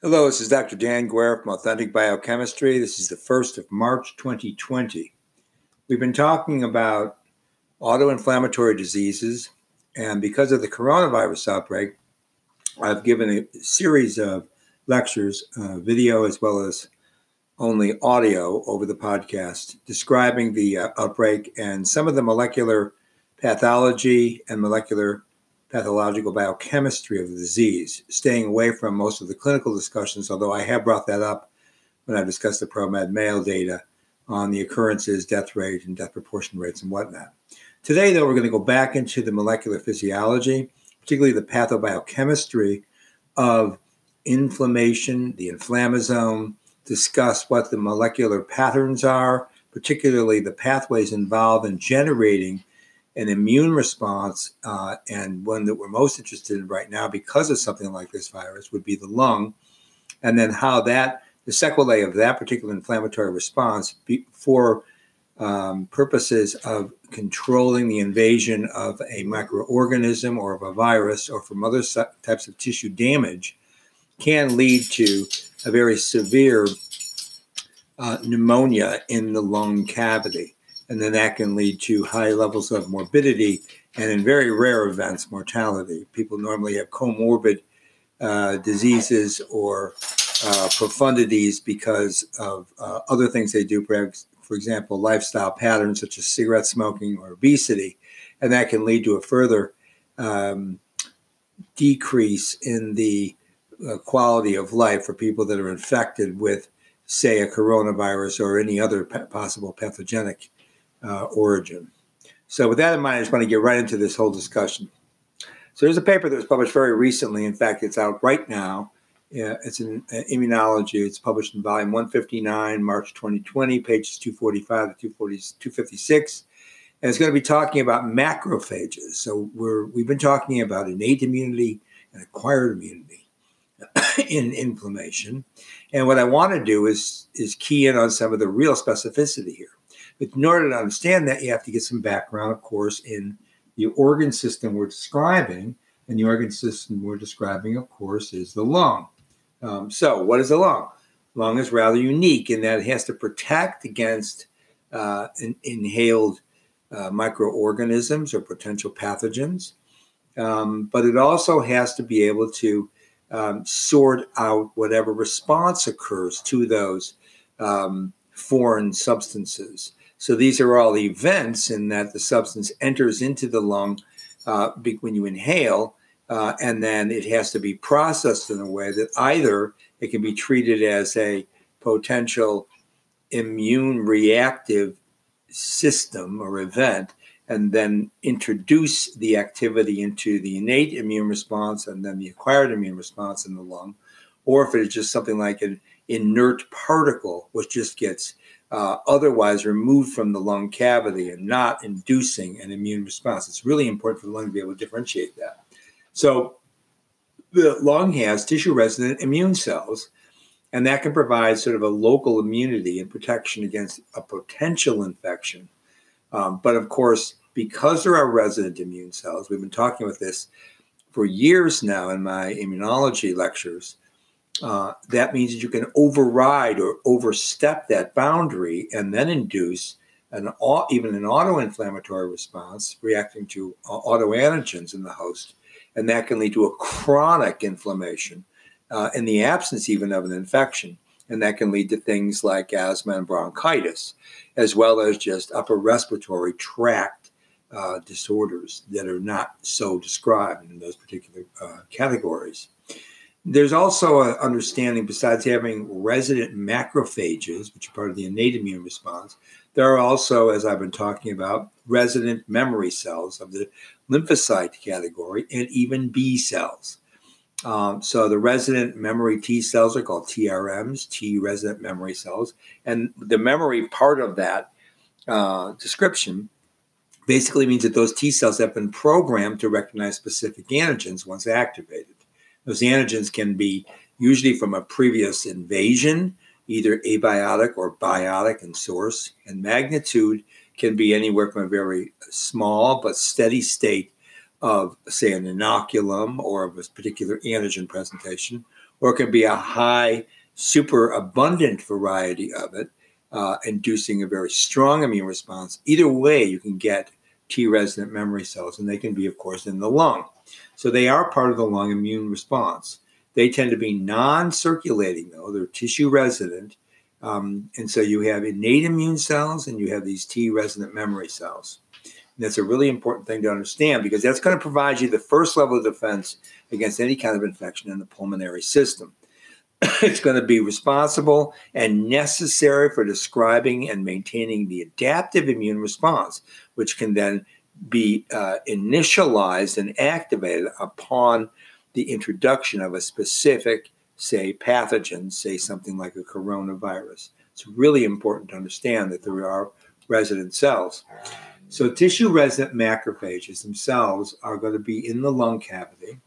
Hello, this is Dr. Dan Guerra from Authentic Biochemistry. This is the 1st of March 2020. We've been talking about autoinflammatory diseases, and because of the coronavirus outbreak, I've given a series of lectures, uh, video as well as only audio over the podcast, describing the uh, outbreak and some of the molecular pathology and molecular pathological biochemistry of the disease, staying away from most of the clinical discussions, although I have brought that up when I discussed the ProMED mail data on the occurrences, death rate, and death proportion rates and whatnot. Today, though, we're going to go back into the molecular physiology, particularly the pathobiochemistry of inflammation, the inflammasome, discuss what the molecular patterns are, particularly the pathways involved in generating an immune response, uh, and one that we're most interested in right now because of something like this virus would be the lung, and then how that the sequelae of that particular inflammatory response be, for um, purposes of controlling the invasion of a microorganism or of a virus or from other types of tissue damage can lead to a very severe uh, pneumonia in the lung cavity and then that can lead to high levels of morbidity and in very rare events mortality. People normally have comorbid uh, diseases or uh, profundities because of uh, other things they do perhaps for example lifestyle patterns such as cigarette smoking or obesity and that can lead to a further um, decrease in the uh, quality of life for people that are infected with say a coronavirus or any other possible pathogenic uh, origin. So, with that in mind, I just want to get right into this whole discussion. So, there's a paper that was published very recently. In fact, it's out right now. it's in uh, immunology. It's published in volume 159, March 2020, pages 245 to 256. And it's going to be talking about macrophages. So, we're, we've been talking about innate immunity and acquired immunity in inflammation. And what I want to do is, is key in on some of the real specificity here. But in order to understand that, you have to get some background, of course, in the organ system we're describing. And the organ system we're describing, of course, is the lung. Um, so, what is the lung? Lung is rather unique in that it has to protect against uh, in, inhaled uh, microorganisms or potential pathogens, um, but it also has to be able to um, sort out whatever response occurs to those um, foreign substances. So these are all events in that the substance enters into the lung uh, when you inhale, uh, and then it has to be processed in a way that either it can be treated as a potential immune reactive system or event, and then introduce the activity into the innate immune response and then the acquired immune response in the lung, or if it is just something like an inert particle, which just gets uh, otherwise removed from the lung cavity and not inducing an immune response. It's really important for the lung to be able to differentiate that. So, the lung has tissue resident immune cells, and that can provide sort of a local immunity and protection against a potential infection. Um, but of course, because there are resident immune cells, we've been talking about this for years now in my immunology lectures uh, that means that you can override or overstep that boundary and then induce an even an autoinflammatory response reacting to uh, autoantigens in the host, and that can lead to a chronic inflammation uh, in the absence even of an infection, and that can lead to things like asthma and bronchitis, as well as just upper respiratory tract uh, disorders that are not so described in those particular uh, categories. There's also an understanding, besides having resident macrophages, which are part of the innate immune response, there are also, as I've been talking about, resident memory cells of the lymphocyte category and even B cells. Um, so the resident memory T cells are called TRMs, T resident memory cells. And the memory part of that uh, description basically means that those T cells have been programmed to recognize specific antigens once activated. Those antigens can be usually from a previous invasion, either abiotic or biotic in source, and magnitude can be anywhere from a very small but steady state of, say, an inoculum or of a particular antigen presentation, or it can be a high, super abundant variety of it, uh, inducing a very strong immune response. Either way, you can get T resident memory cells, and they can be, of course, in the lung. So they are part of the lung immune response. They tend to be non circulating, though, they're tissue resident. Um, and so you have innate immune cells and you have these T resident memory cells. And that's a really important thing to understand because that's going to provide you the first level of defense against any kind of infection in the pulmonary system. it's going to be responsible and necessary for describing and maintaining the adaptive immune response, which can then be uh, initialized and activated upon the introduction of a specific, say, pathogen, say something like a coronavirus. It's really important to understand that there are resident cells. So, tissue resident macrophages themselves are going to be in the lung cavity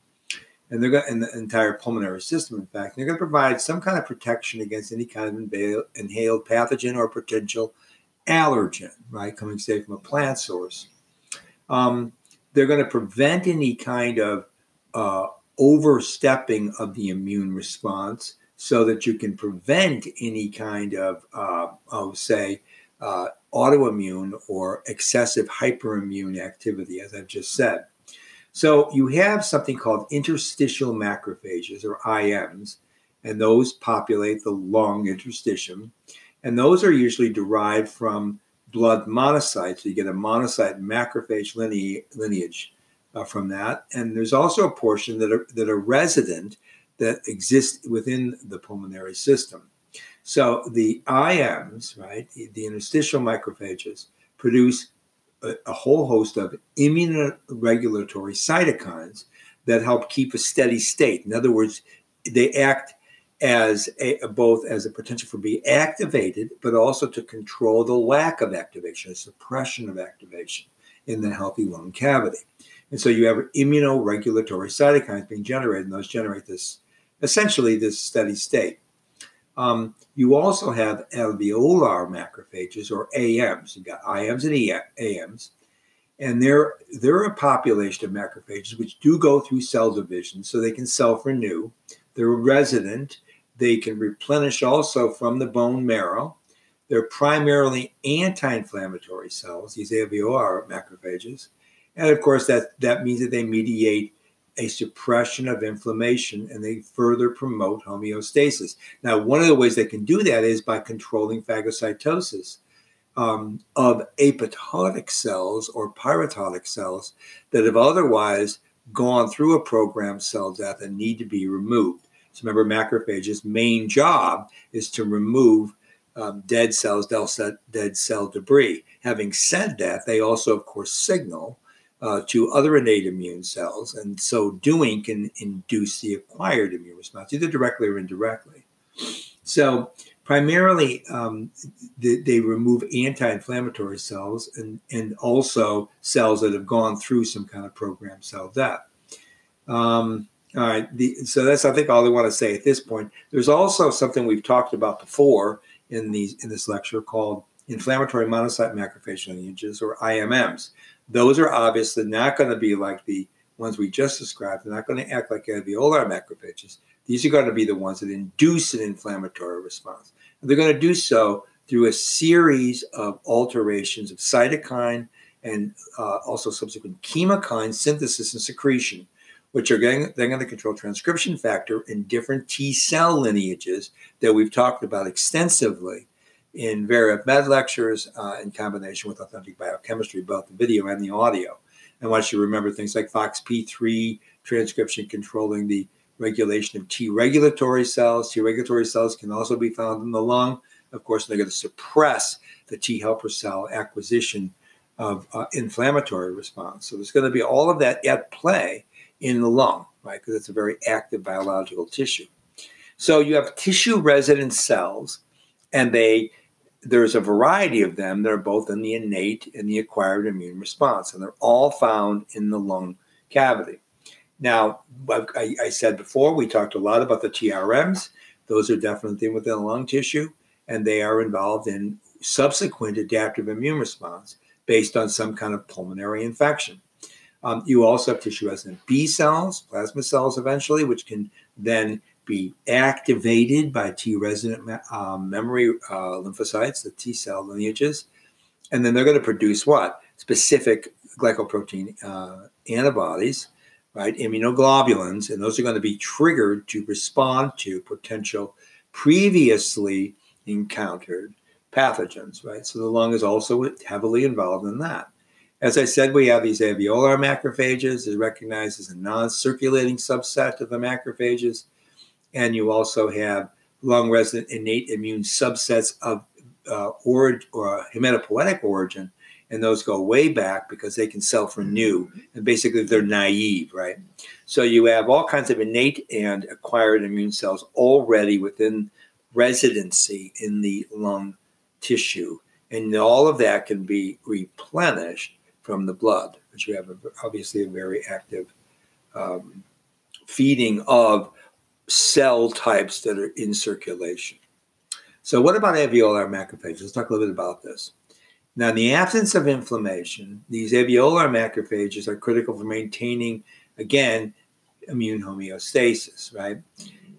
and they're going to, in the entire pulmonary system. In fact, they're going to provide some kind of protection against any kind of inhaled pathogen or potential allergen, right, coming say from a plant source. Um, they're going to prevent any kind of uh, overstepping of the immune response, so that you can prevent any kind of, uh, oh, say, uh, autoimmune or excessive hyperimmune activity, as I've just said. So you have something called interstitial macrophages or IMs, and those populate the lung interstitium. And those are usually derived from blood monocytes. So you get a monocyte macrophage lineage uh, from that. And there's also a portion that are, that are resident that exist within the pulmonary system. So the IMs, right, the, interstitial macrophages, produce a, a whole host of immunoregulatory cytokines that help keep a steady state. In other words, they act as a, both as a potential for being activated, but also to control the lack of activation, suppression of activation in the healthy lung cavity. And so you have immunoregulatory cytokines being generated, and those generate this essentially this steady state. Um, you also have alveolar macrophages or AMs. You've got IMs and AMs, and they're they're a population of macrophages which do go through cell division, so they can self-renew. They're resident. They can replenish also from the bone marrow. They're primarily anti-inflammatory cells, these alveolar macrophages, and of course that that means that they mediate a suppression of inflammation and they further promote homeostasis. Now, one of the ways they can do that is by controlling phagocytosis um, of apoptotic cells or pyroptotic cells that have otherwise gone through a programmed cell death and need to be removed. So, remember, macrophages' main job is to remove um, dead cells, dead cell debris. Having said that, they also, of course, signal uh, to other innate immune cells, and so doing can induce the acquired immune response, either directly or indirectly. So, primarily, um, they, they, remove anti-inflammatory cells and and also cells that have gone through some kind of programmed cell death. Um, all right, the, so that's I think all I want to say at this point. There's also something we've talked about before in these in this lecture called inflammatory monocyte macrophage lineages or IMMs. Those are obviously not going to be like the ones we just described. They're not going to act like alveolar macrophages. These are going to be the ones that induce an inflammatory response. And they're going to do so through a series of alterations of cytokine and uh, also subsequent chemokine synthesis and secretion, which are going, they're going to control transcription factor in different T cell lineages that we've talked about extensively in various med lectures uh, in combination with authentic biochemistry, both the video and the audio. And once you remember things like FOXP3 transcription controlling the regulation of T regulatory cells. T regulatory cells can also be found in the lung. Of course, they're going to suppress the T helper cell acquisition of uh, inflammatory response. So there's going to be all of that at play in the lung, right? Because it's a very active biological tissue. So you have tissue resident cells, and they there's a variety of them that are both in the innate and the acquired immune response, and they're all found in the lung cavity. Now, I, I said before, we talked a lot about the TRMs. Those are definitely within the lung tissue, and they are involved in subsequent adaptive immune response based on some kind of pulmonary infection. Um, you also have tissue resident B cells, plasma cells eventually, which can then be activated by T resident um, memory uh, lymphocytes, the T cell lineages. And then they're going to produce what? Specific glycoprotein uh, antibodies, right? Immunoglobulins. And those are going to be triggered to respond to potential previously encountered pathogens, right? So the lung is also heavily involved in that. As I said, we have these alveolar macrophages, is recognized as a non-circulating subset of the macrophages, and you also have lung-resident innate immune subsets of uh, or, or hematopoietic origin, and those go way back because they can self-renew, and basically they're naive, right? So you have all kinds of innate and acquired immune cells already within residency in the lung tissue. And all of that can be replenished from the blood, which you have a, obviously a very active um, feeding of cell types that are in circulation. So, what about alveolar macrophages? Let's talk a little bit about this. Now, in the absence of inflammation, these alveolar macrophages are critical for maintaining, again, immune homeostasis, right?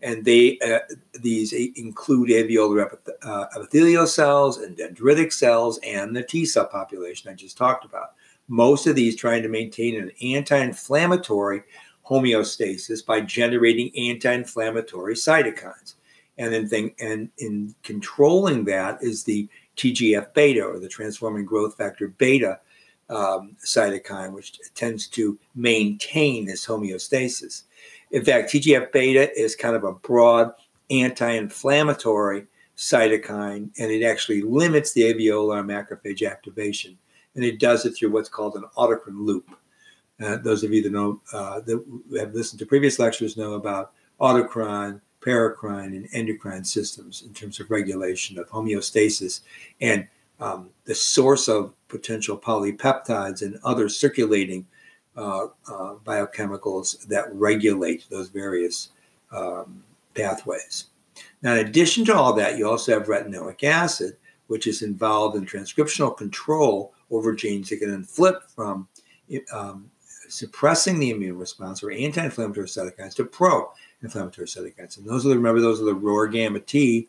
and they uh, these include alveolar epith- uh, epithelial cells and dendritic cells and the T cell population I just talked about. Most of these trying to maintain an anti-inflammatory homeostasis by generating anti-inflammatory cytokines, and then thing, and in controlling that is the TGF beta or the transforming growth factor beta um, cytokine, which tends to maintain this homeostasis. In fact, TGF beta is kind of a broad anti inflammatory cytokine, and it actually limits the alveolar macrophage activation. And it does it through what's called an autocrine loop. Uh, those of you that know uh, that have listened to previous lectures know about autocrine, paracrine, and endocrine systems in terms of regulation of homeostasis and um, the source of potential polypeptides and other circulating uh, uh, biochemicals that regulate those various um, pathways. Now, in addition to all that, you also have retinoic acid, which is involved in transcriptional control over genes that can then flip from um, suppressing the immune response or anti-inflammatory cytokines to pro-inflammatory cytokines. And those are the, remember, those are the ROR gamma T,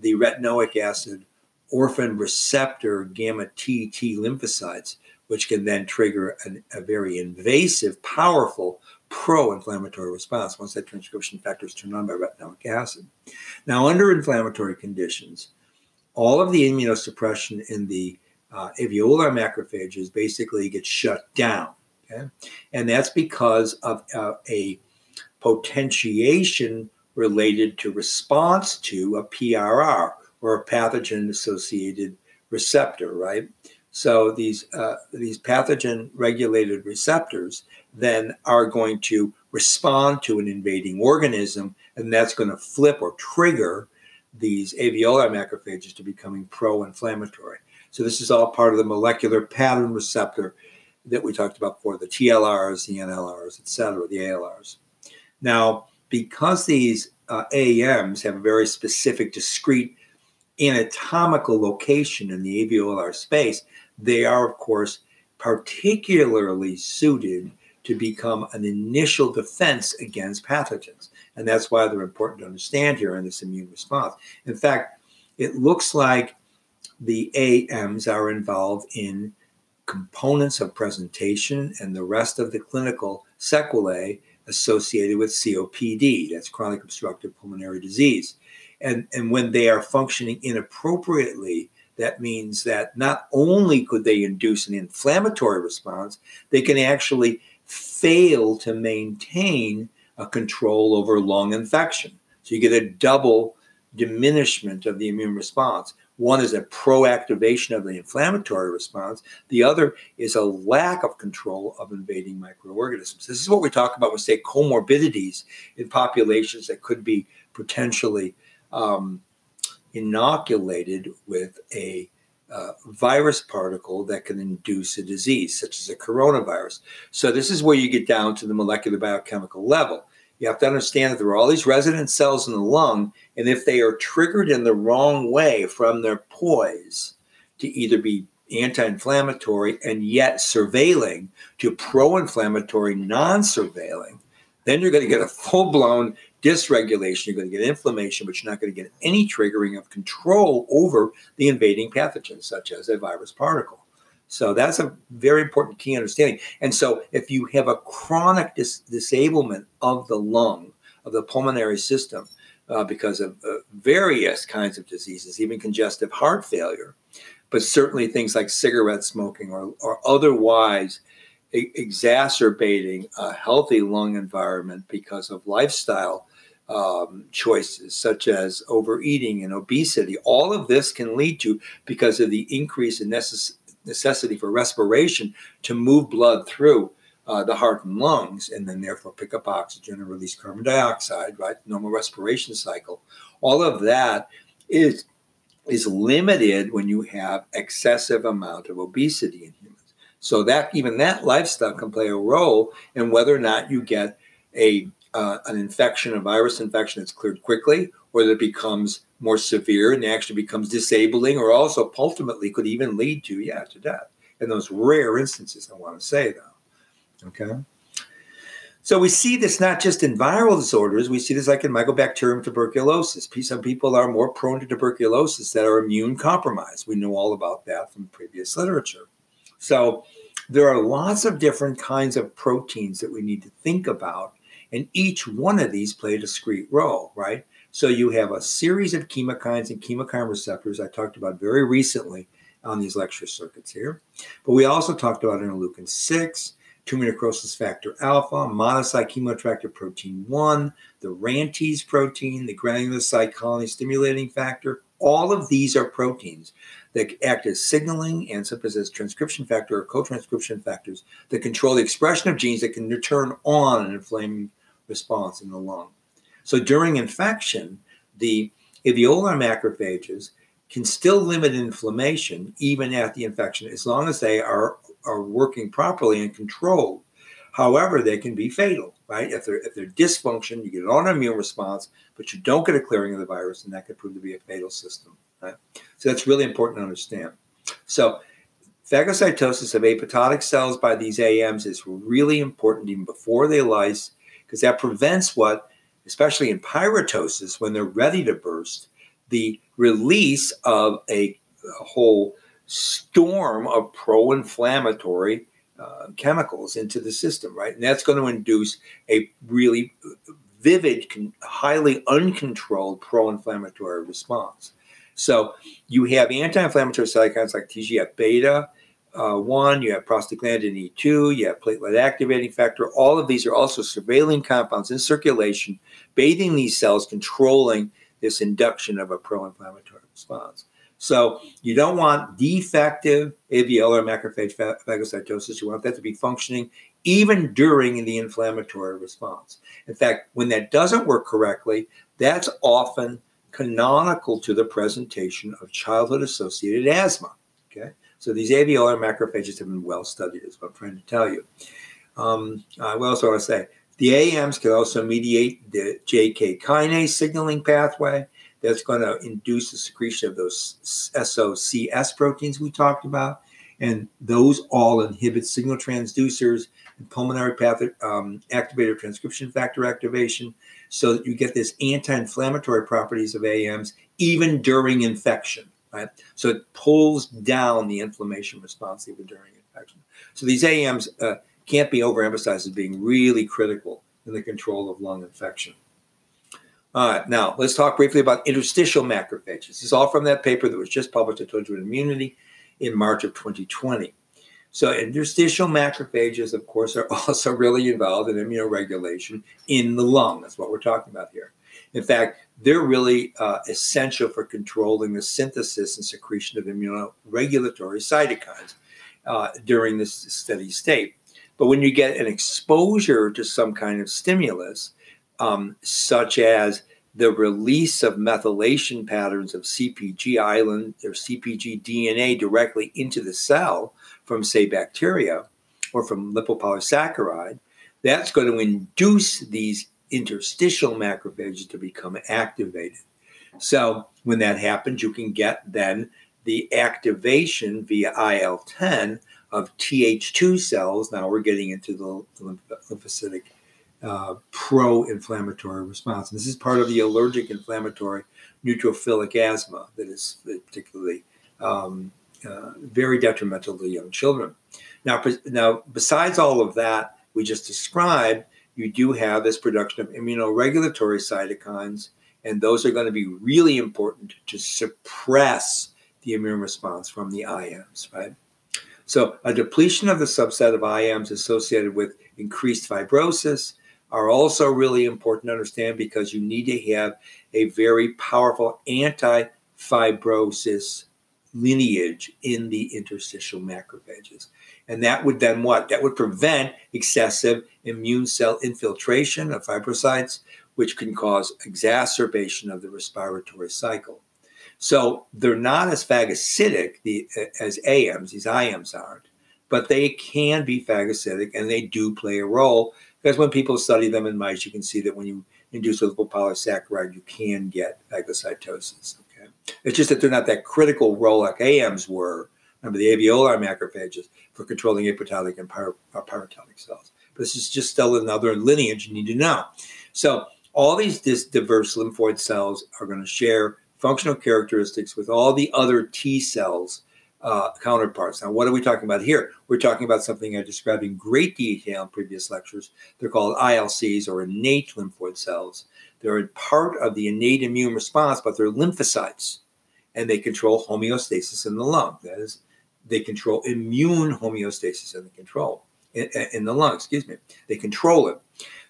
the retinoic acid orphan receptor gamma T T lymphocytes which can then trigger an, a very invasive, powerful pro inflammatory response once that transcription factor is turned on by retinoic acid. Now, under inflammatory conditions, all of the immunosuppression in the uh, alveolar macrophages basically get shut down. Okay? And that's because of uh, a potentiation related to response to a PRR or a pathogen associated receptor, right? So these uh, these pathogen regulated receptors then are going to respond to an invading organism, and that's going to flip or trigger these alveolar macrophages to becoming pro-inflammatory. So this is all part of the molecular pattern receptor that we talked about before, the TLRs, the NLRs, et cetera, the ALRs. Now, because these uh, AMs have a very specific, discrete anatomical location in the alveolar space, they are, of course, particularly suited to become an initial defense against pathogens. And that's why they're important to understand here in this immune response. In fact, it looks like the AMs are involved in components of presentation and the rest of the clinical sequelae associated with COPD, that's chronic obstructive pulmonary disease. And, and when they are functioning inappropriately, that means that not only could they induce an inflammatory response, they can actually fail to maintain a control over lung infection. So you get a double diminishment of the immune response. One is a proactivation of the inflammatory response. The other is a lack of control of invading microorganisms. This is what we talk about when say comorbidities in populations that could be potentially um, inoculated with a uh, virus particle that can induce a disease, such as a coronavirus. So, this is where you get down to the molecular biochemical level. You have to understand that there are all these resident cells in the lung, and if they are triggered in the wrong way from their poise to either be anti inflammatory and yet surveilling to pro inflammatory, non surveilling, then you're going to get a full blown dysregulation. You're going to get inflammation, but you're not going to get any triggering of control over the invading pathogens, such as a virus particle. So that's a very important key understanding. And so if you have a chronic dis- disablement of the lung, of the pulmonary system, uh, because of uh, various kinds of diseases, even congestive heart failure, but certainly things like cigarette smoking or, or otherwise exacerbating a healthy lung environment because of lifestyle um, choices such as overeating and obesity. All of this can lead to because of the increase in necess- necessity for respiration to move blood through uh, the heart and lungs, and then therefore pick up oxygen and release carbon dioxide. Right, normal respiration cycle. All of that is is limited when you have excessive amount of obesity in humans. So that even that lifestyle can play a role in whether or not you get a uh, an infection, a virus infection that's cleared quickly, or it becomes more severe and actually becomes disabling, or also ultimately could even lead to, yeah, to death. In those rare instances, I want to say though. Okay. So we see this not just in viral disorders, we see this like in mycobacterium tuberculosis. Some people are more prone to tuberculosis that are immune compromised. We know all about that from previous literature. So there are lots of different kinds of proteins that we need to think about and each one of these play a discrete role, right? So you have a series of chemokines and chemokine receptors I talked about very recently on these lecture circuits here. But we also talked about interleukin 6, tumor necrosis factor alpha, monocyte chemoattractive protein 1, the RANTES protein, the granulocyte colony stimulating factor. All of these are proteins that act as signaling and sometimes as transcription factor or co-transcription factors that control the expression of genes that can turn on an inflamed response in the lung. So during infection, the alveolar macrophages can still limit inflammation even at the infection as long as they are, are working properly and controlled. However, they can be fatal, right? If they're if they're dysfunction, you get an autoimmune response, but you don't get a clearing of the virus, and that could prove to be a fatal system. Right? So that's really important to understand. So phagocytosis of apoptotic cells by these AMs is really important even before they lyse because that prevents what, especially in pyroptosis, when they're ready to burst, the release of a, a whole storm of pro inflammatory uh, chemicals into the system, right? And that's going to induce a really vivid, highly uncontrolled pro inflammatory response. So you have anti inflammatory cytokines like TGF beta, uh, 1, you have prostaglandin E2, you have platelet activating factor. All of these are also surveilling compounds in circulation, bathing these cells, controlling this induction of a pro inflammatory response. So you don't want defective alveolar macrophage phagocytosis. You want that to be functioning even during the inflammatory response. In fact, when that doesn't work correctly, that's often canonical to the presentation of childhood associated asthma. So these alveolar macrophages have been well studied, is what I'm trying to tell you. Um, I will also want to say the AMs can also mediate the JAK kinase signaling pathway that's going to induce the secretion of those SOCS proteins we talked about. And those all inhibit signal transducers and pulmonary path um, activator transcription factor activation so that you get this anti inflammatory properties of AMs even during infection right? So it pulls down the inflammation response even during infection. So these AMs uh, can't be overemphasized as being really critical in the control of lung infection. All right, now let's talk briefly about interstitial macrophages. This is all from that paper that was just published, I told you, in Immunity in March of 2020. So interstitial macrophages, of course, are also really involved in immunoregulation in the lung. That's what we're talking about here. In fact, they're really uh, essential for controlling the synthesis and secretion of immunoregulatory cytokines uh, during this steady state. But when you get an exposure to some kind of stimulus, um, such as the release of methylation patterns of CPG island or CPG DNA directly into the cell from, say, bacteria or from lipopolysaccharide, that's going to induce these interstitial macrophages to become activated. So when that happens, you can get then the activation via IL 10 of Th2 cells. Now we're getting into the lymphocytic uh, pro inflammatory response. And this is part of the allergic inflammatory neutrophilic asthma that is particularly um, uh, very detrimental to young children. Now, now, besides all of that we just described, you do have this production of immunoregulatory cytokines, and those are going to be really important to suppress the immune response from the IMs, right? So, a depletion of the subset of IMs associated with increased fibrosis are also really important to understand because you need to have a very powerful anti fibrosis lineage in the interstitial macrophages. And that would then what? That would prevent excessive immune cell infiltration of fibrocytes, which can cause exacerbation of the respiratory cycle. So they're not as phagocytic the, as AMs, these IMs aren't, but they can be phagocytic and they do play a role because when people study them in mice, you can see that when you induce a lipopolysaccharide, you can get phagocytosis. It's just that they're not that critical role like AMs were. Remember the alveolar macrophages for controlling apoptotic and pyro, uh, pyroptotic cells. But this is just still another lineage you need to know. So all these diverse lymphoid cells are going to share functional characteristics with all the other T cells uh, counterparts. Now, what are we talking about here? We're talking about something I described in great detail in previous lectures. They're called ILCs or innate lymphoid cells. They're a part of the innate immune response, but they're lymphocytes and they control homeostasis in the lung. That is, they control immune homeostasis in the control in, in the lung. Excuse me. They control it.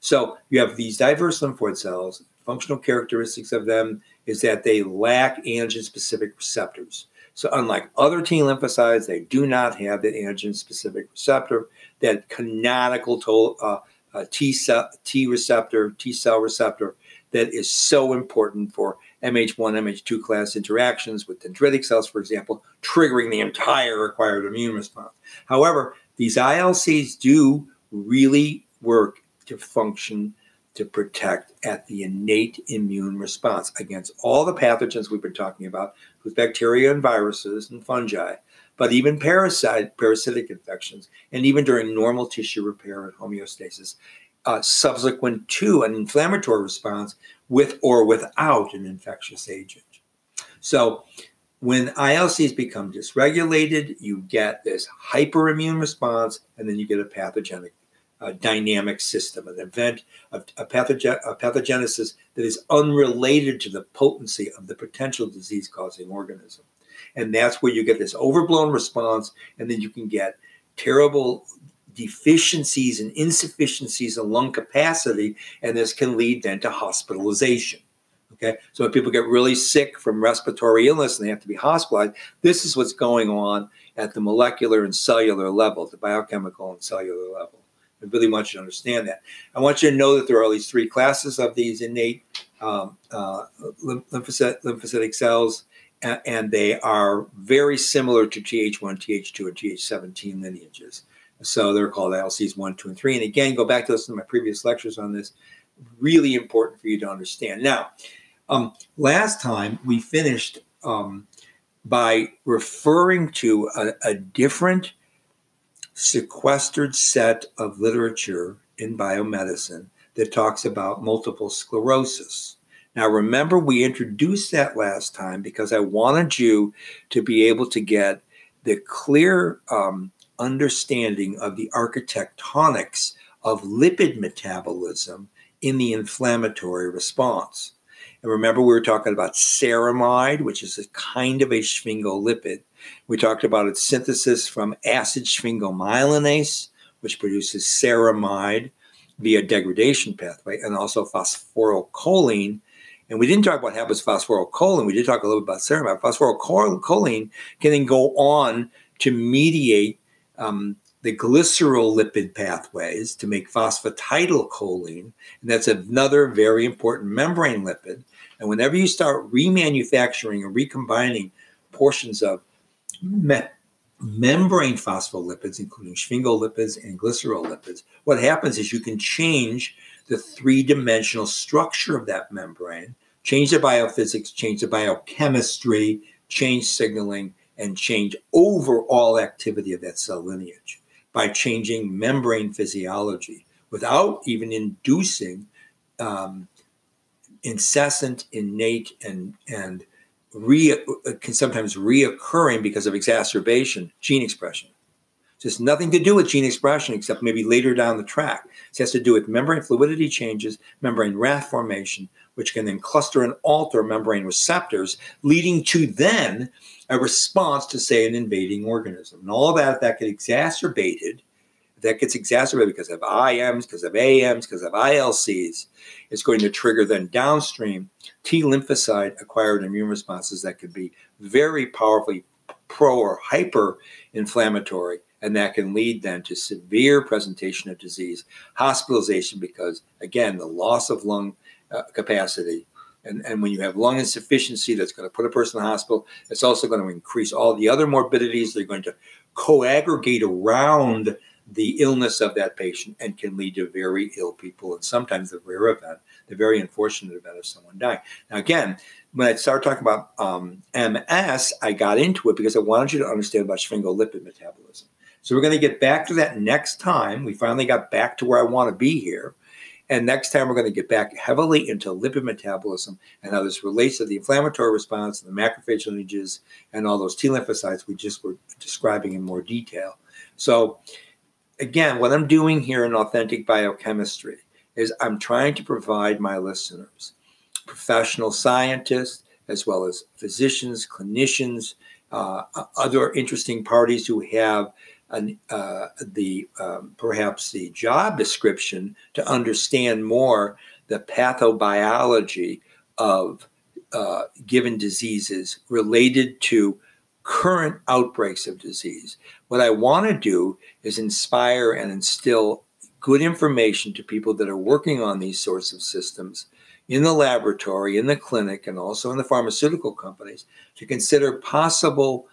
So you have these diverse lymphoid cells. Functional characteristics of them is that they lack antigen-specific receptors. So unlike other T lymphocytes, they do not have the antigen-specific receptor, that canonical to, uh, uh, T, cell, T receptor, T cell receptor that is so important for MH1, MH2 class interactions with dendritic cells, for example, triggering the entire required immune response. However, these ILCs do really work to function to protect at the innate immune response against all the pathogens we've been talking about with bacteria and viruses and fungi, but even parasite, parasitic infections, and even during normal tissue repair and homeostasis, uh, subsequent to an inflammatory response with or without an infectious agent. So when ILCs become dysregulated, you get this hyperimmune response, and then you get a pathogenic uh, dynamic system, an event, of a, pathogen, a pathogenesis that is unrelated to the potency of the potential disease causing organism. And that's where you get this overblown response, and then you can get terrible deficiencies and insufficiencies in lung capacity, and this can lead then to hospitalization. Okay, so when people get really sick from respiratory illness and they have to be hospitalized, this is what's going on at the molecular and cellular level, the biochemical and cellular level. I really want you to understand that. I want you to know that there are at least three classes of these innate um, uh, lymphocyte, lymphocytic cells, and, and, they are very similar to Th1, Th2, and Th17 lineages. So they're called ILCs 1, 2, and 3. And again, go back to listen to my previous lectures on this. Really important for you to understand. Now, um, last time we finished um, by referring to a, a different sequestered set of literature in biomedicine that talks about multiple sclerosis. Now, remember, we introduced that last time because I wanted you to be able to get the clear um, understanding of the architectonics of lipid metabolism in the inflammatory response. And remember, we were talking about ceramide, which is a kind of a sphingolipid. We talked about its synthesis from acid sphingomyelinase, which produces ceramide via degradation pathway, and also phosphorylcholine. And we didn't talk about what happens phosphorylcholine. We did talk a little bit about ceramide. Phosphorylcholine can then go on to mediate um, the glycerolipid pathways to make phosphatidylcholine. And that's another very important membrane lipid. And whenever you start remanufacturing or recombining portions of me- membrane phospholipids, including sphingolipids and glycerolipids, what happens is you can change the three dimensional structure of that membrane, change the biophysics, change the biochemistry, change signaling, and change overall activity of that cell lineage by changing membrane physiology without even inducing um, incessant, innate, and and re, uh, can sometimes reoccurring because of exacerbation gene expression. Just nothing to do with gene expression except maybe later down the track. It has to do with membrane fluidity changes, membrane raft formation, which can then cluster and alter membrane receptors, leading to then a response to, say, an invading organism. And all that, that gets exacerbated, that gets exacerbated because of IMs, because of AMs, because of ILCs, it's going to trigger then downstream T lymphocyte acquired immune responses that could be very powerfully pro or hyper inflammatory and that can lead then to severe presentation of disease, hospitalization, because again, the loss of lung uh, capacity. And, and when you have lung insufficiency, that's going to put a person in the hospital. It's also going to increase all the other morbidities. They're going to co-aggregate around the illness of that patient and can lead to very ill people and sometimes the rare event, the very unfortunate event of someone dying. Now, again, when I started talking about um, MS, I got into it because I wanted you to understand about sphingolipid metabolism. So we're going to get back to that next time. We finally got back to where I want to be here. And next time, we're going to get back heavily into lipid metabolism and how this relates to the inflammatory response and the macrophage lineages and all those T lymphocytes we just were describing in more detail. So, again, what I'm doing here in authentic biochemistry is I'm trying to provide my listeners, professional scientists, as well as physicians, clinicians, uh, other interesting parties who have an, uh, the um, perhaps the job description to understand more the pathobiology of uh, given diseases related to current outbreaks of disease. What I want to do is inspire and instill good information to people that are working on these sorts of systems in the laboratory, in the clinic, and also in the pharmaceutical companies to consider possible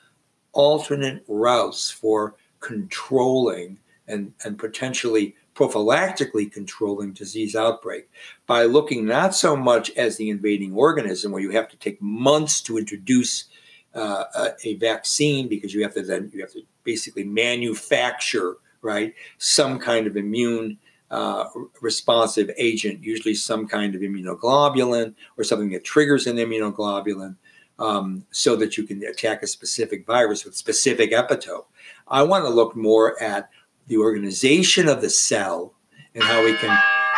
alternate routes for controlling and, and potentially prophylactically controlling disease outbreak by looking not so much as the invading organism where you have to take months to introduce uh, a, a, vaccine because you have to then you have to basically manufacture right some kind of immune uh, responsive agent usually some kind of immunoglobulin or something that triggers an immunoglobulin um, so that you can attack a specific virus with specific epitope I want to look more at the organization of the cell and how we can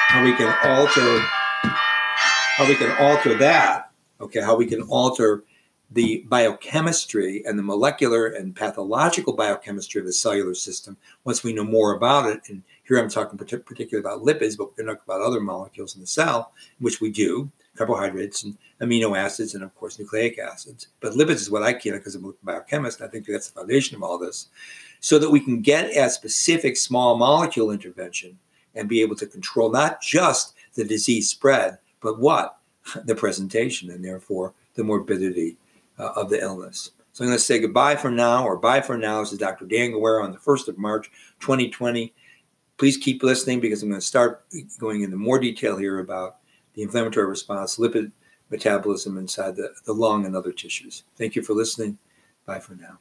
how we can alter how we can alter that. Okay, how we can alter the biochemistry and the molecular and pathological biochemistry of the cellular system once we know more about it. And here I'm talking particularly about lipids, but we're talking about other molecules in the cell, which we do carbohydrates and amino acids, and of course, nucleic acids. But lipids is what I can because I'm a biochemist. I think that's the foundation of all this. So that we can get a specific small molecule intervention and be able to control not just the disease spread, but what? The presentation and therefore the morbidity uh, of the illness. So I'm going to say goodbye for now, or bye for now. This is Dr. Dan on the 1st of March, 2020. Please keep listening because I'm going to start going into more detail here about the inflammatory response, lipid metabolism inside the, the lung and other tissues. Thank you for listening. Bye for now.